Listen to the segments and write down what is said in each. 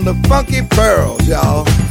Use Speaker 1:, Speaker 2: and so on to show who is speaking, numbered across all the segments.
Speaker 1: On the Funky Pearls, y'all.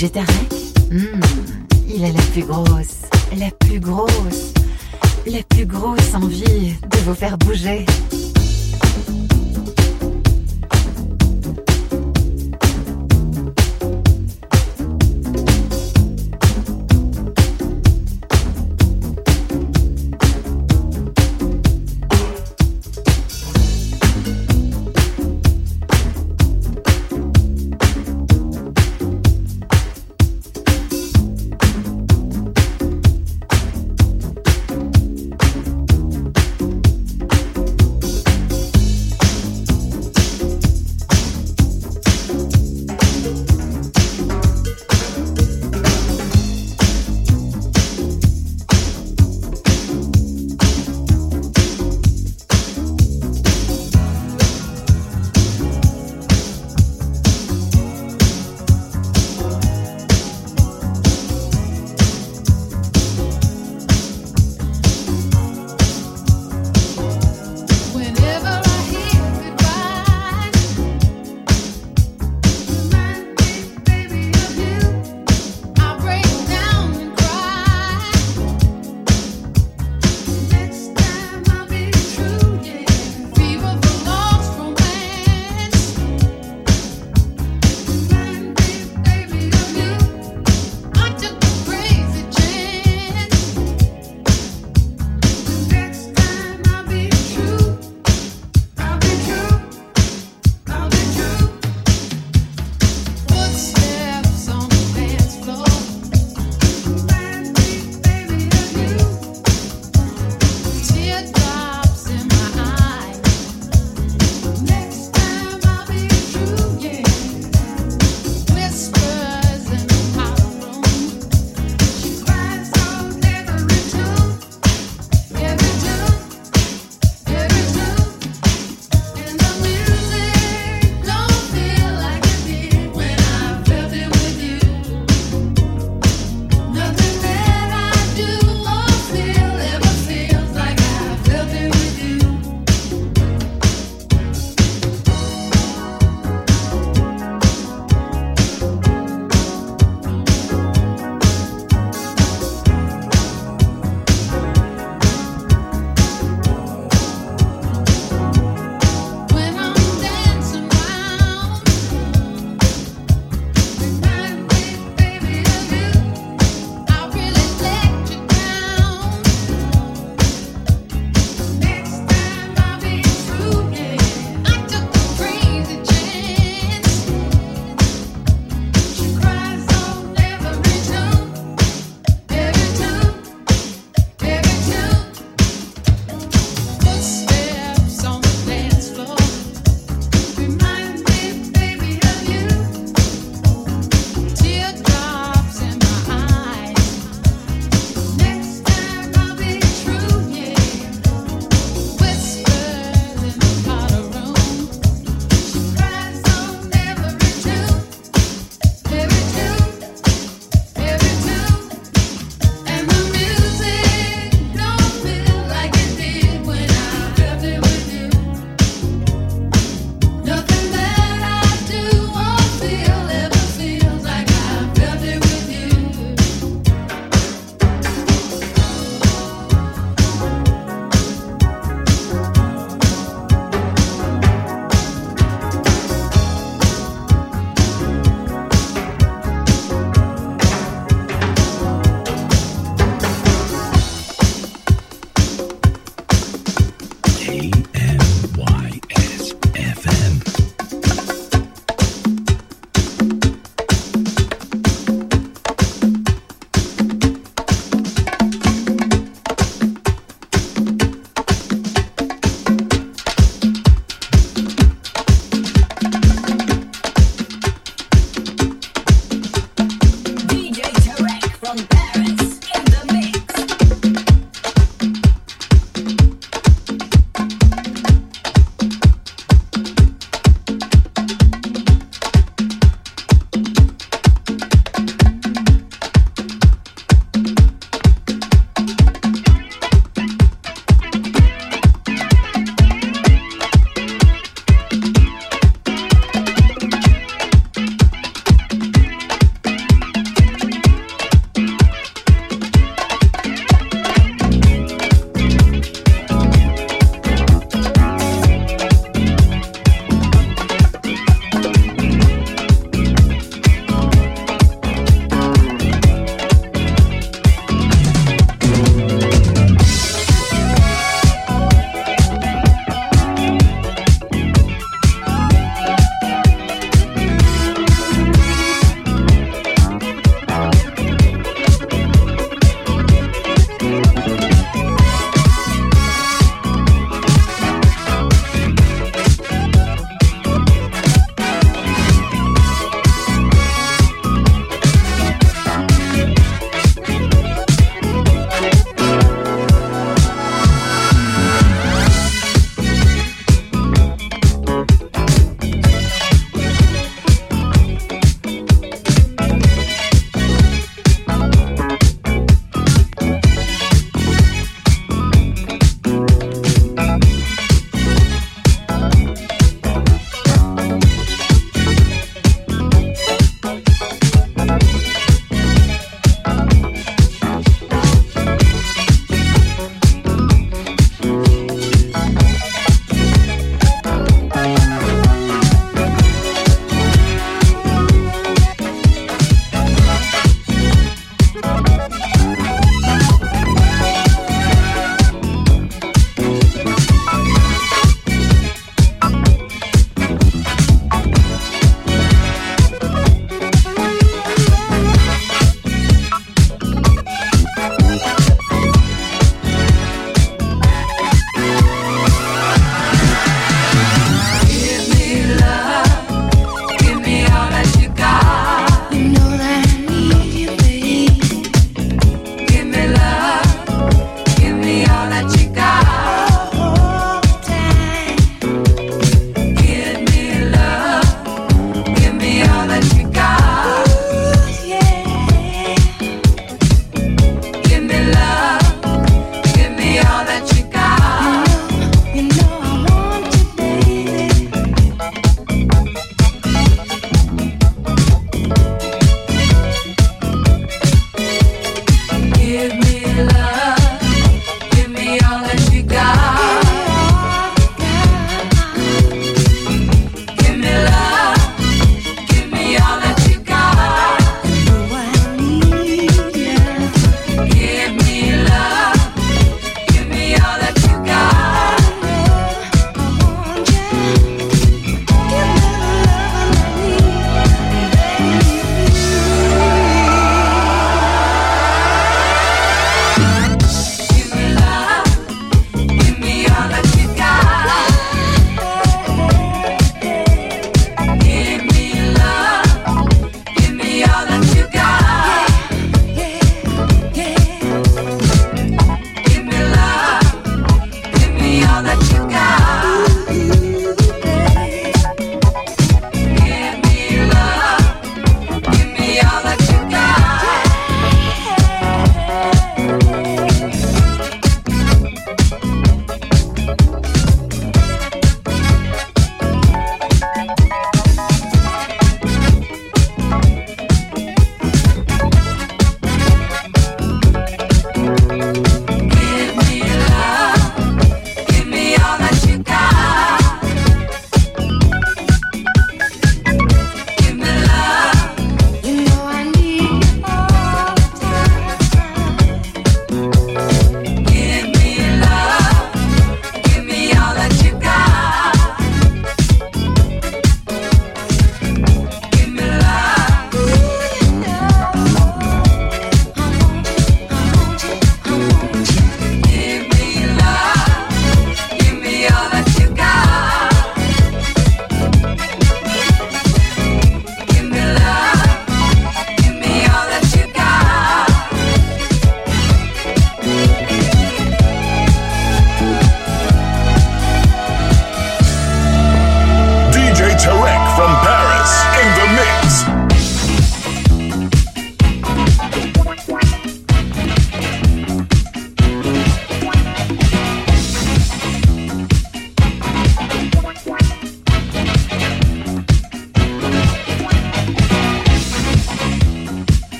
Speaker 2: DJ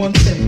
Speaker 3: one thing.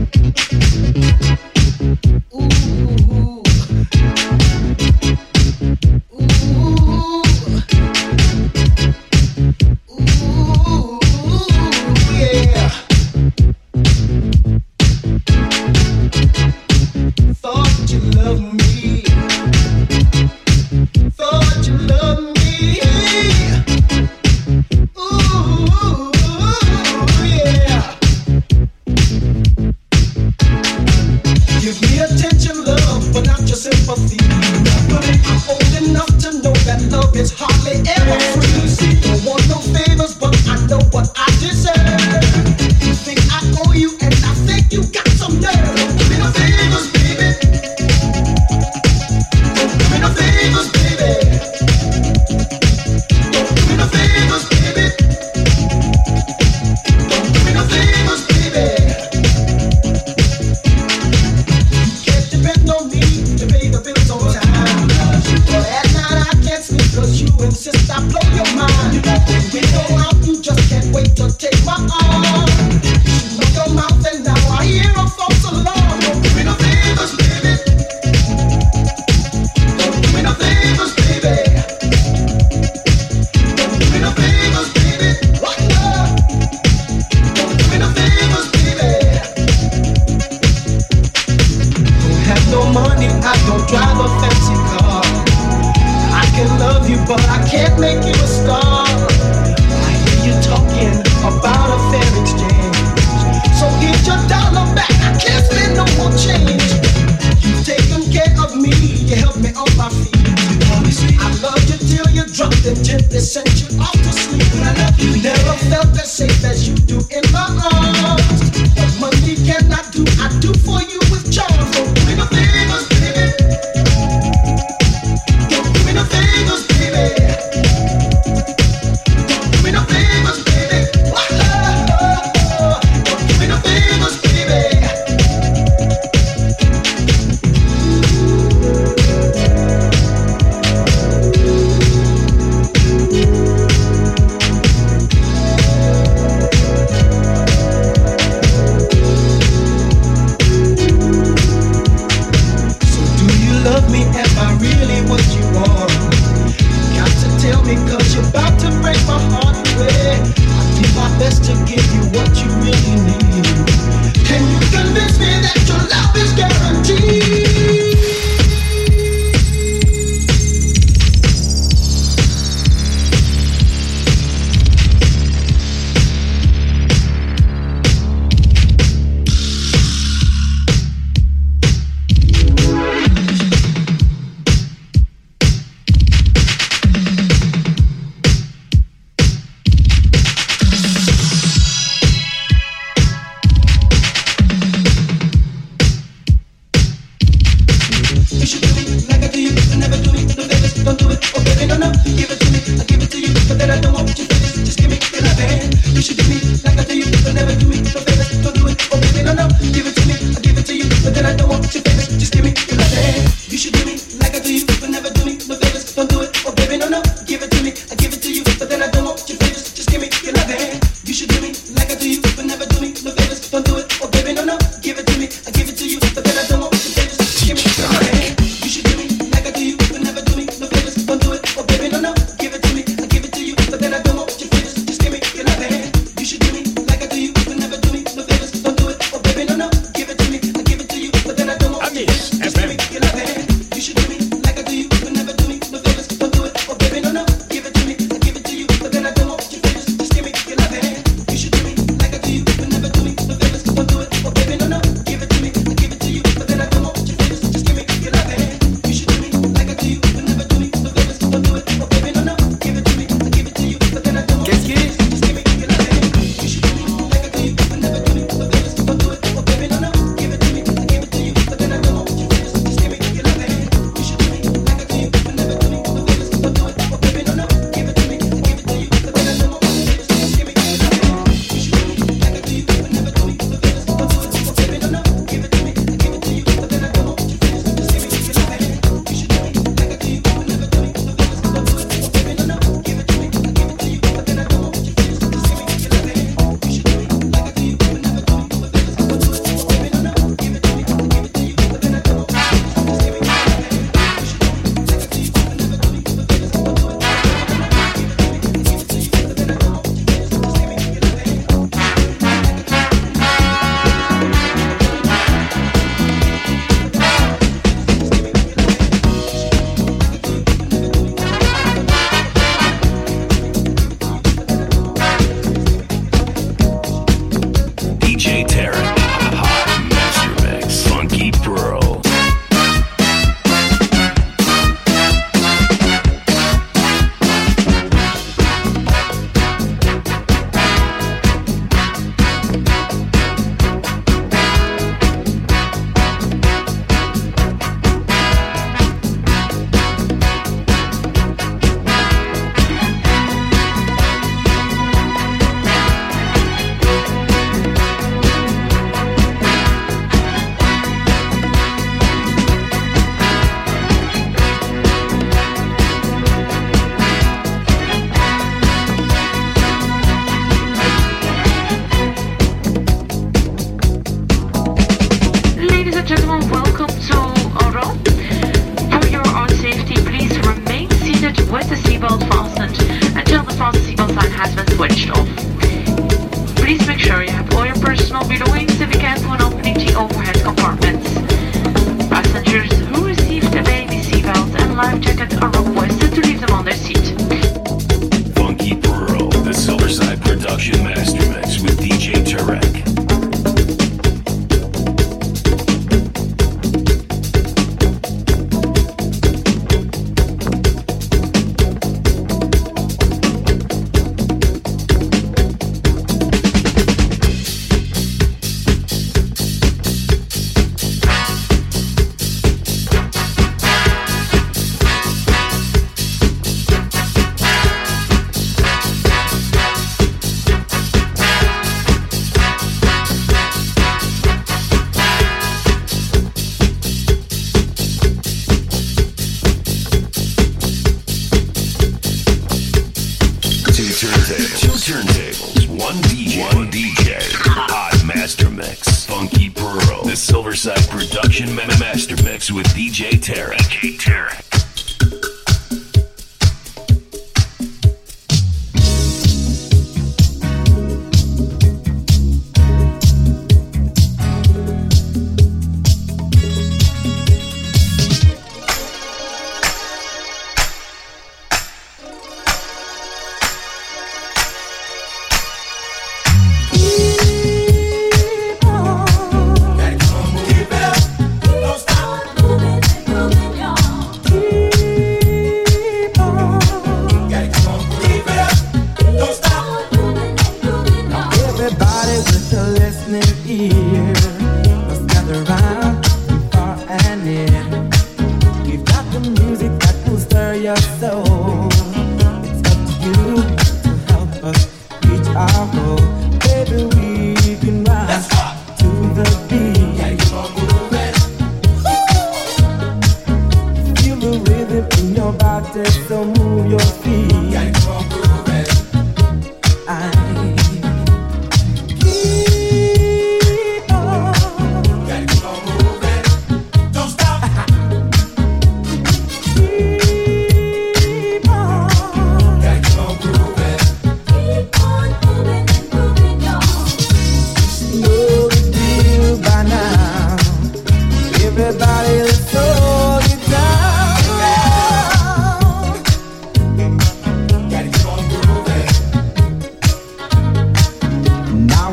Speaker 4: turntables, one DJ, one DJ, hot master mix, funky pearl, the Silverside production master mix with DJ Tarek. DJ Tarek.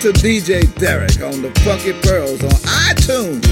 Speaker 5: to
Speaker 6: DJ Derek on the Funky Pearls on iTunes.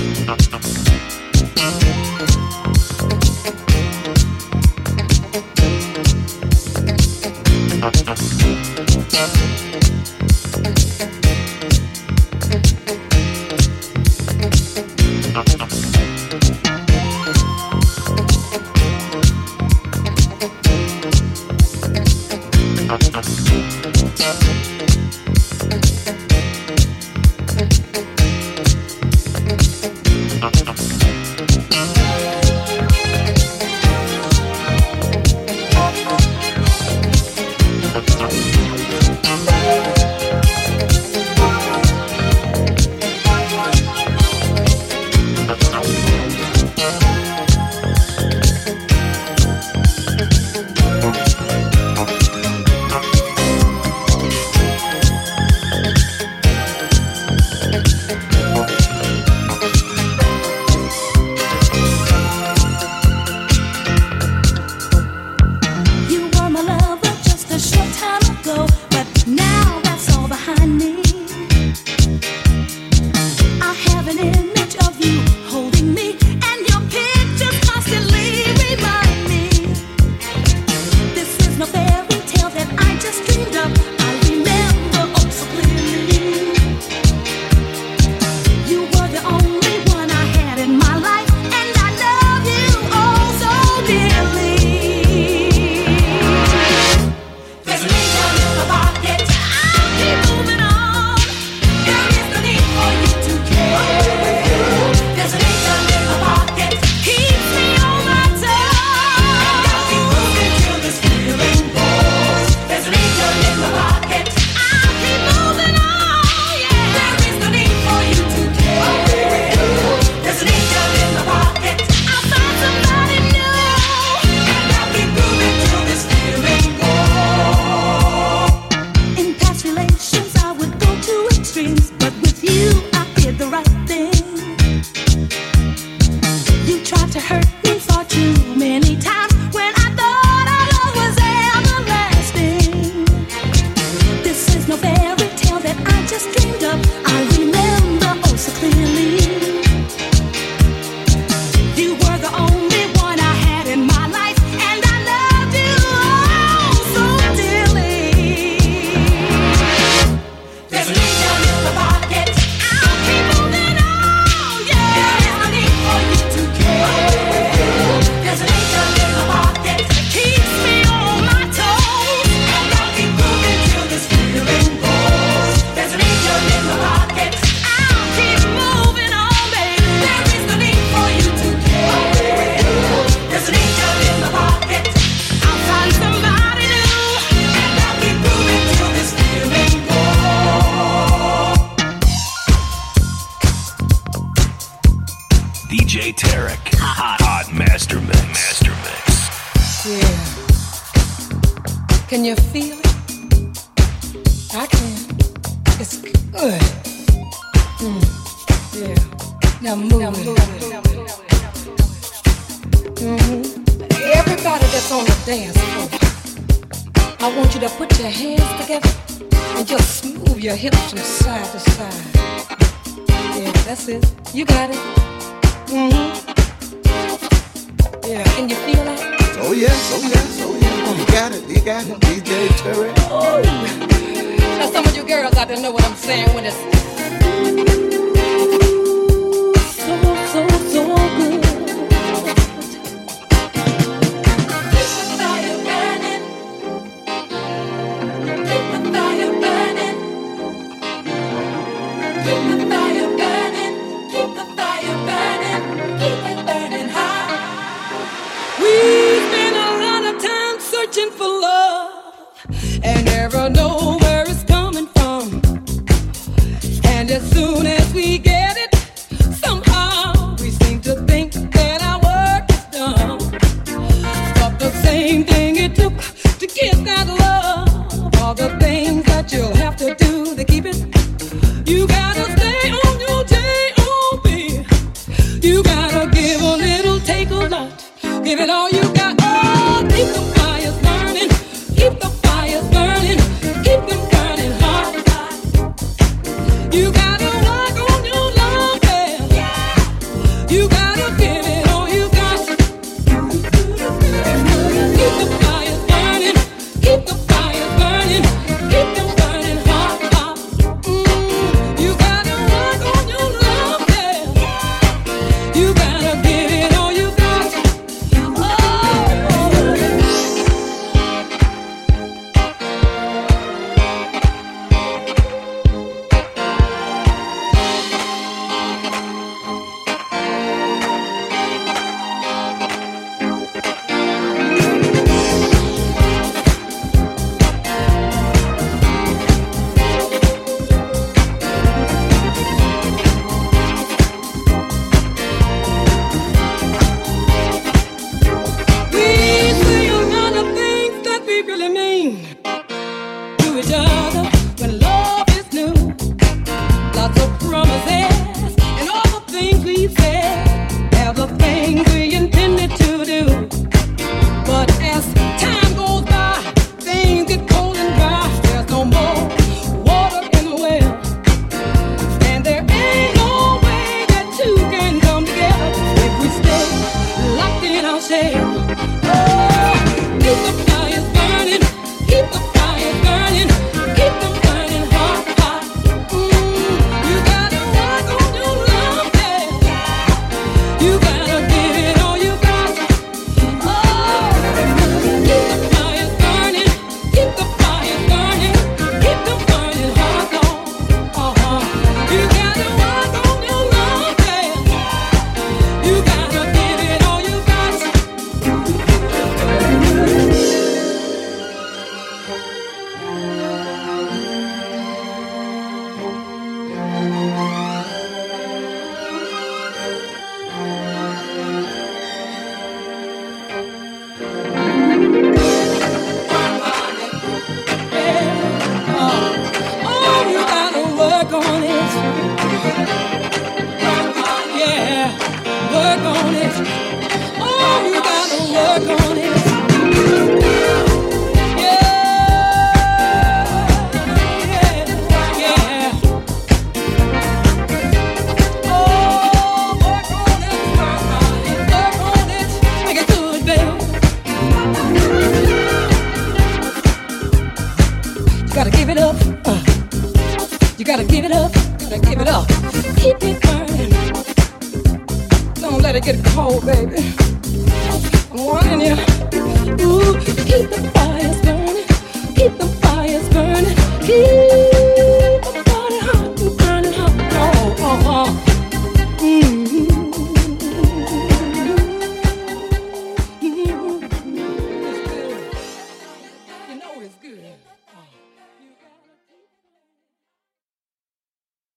Speaker 7: You gotta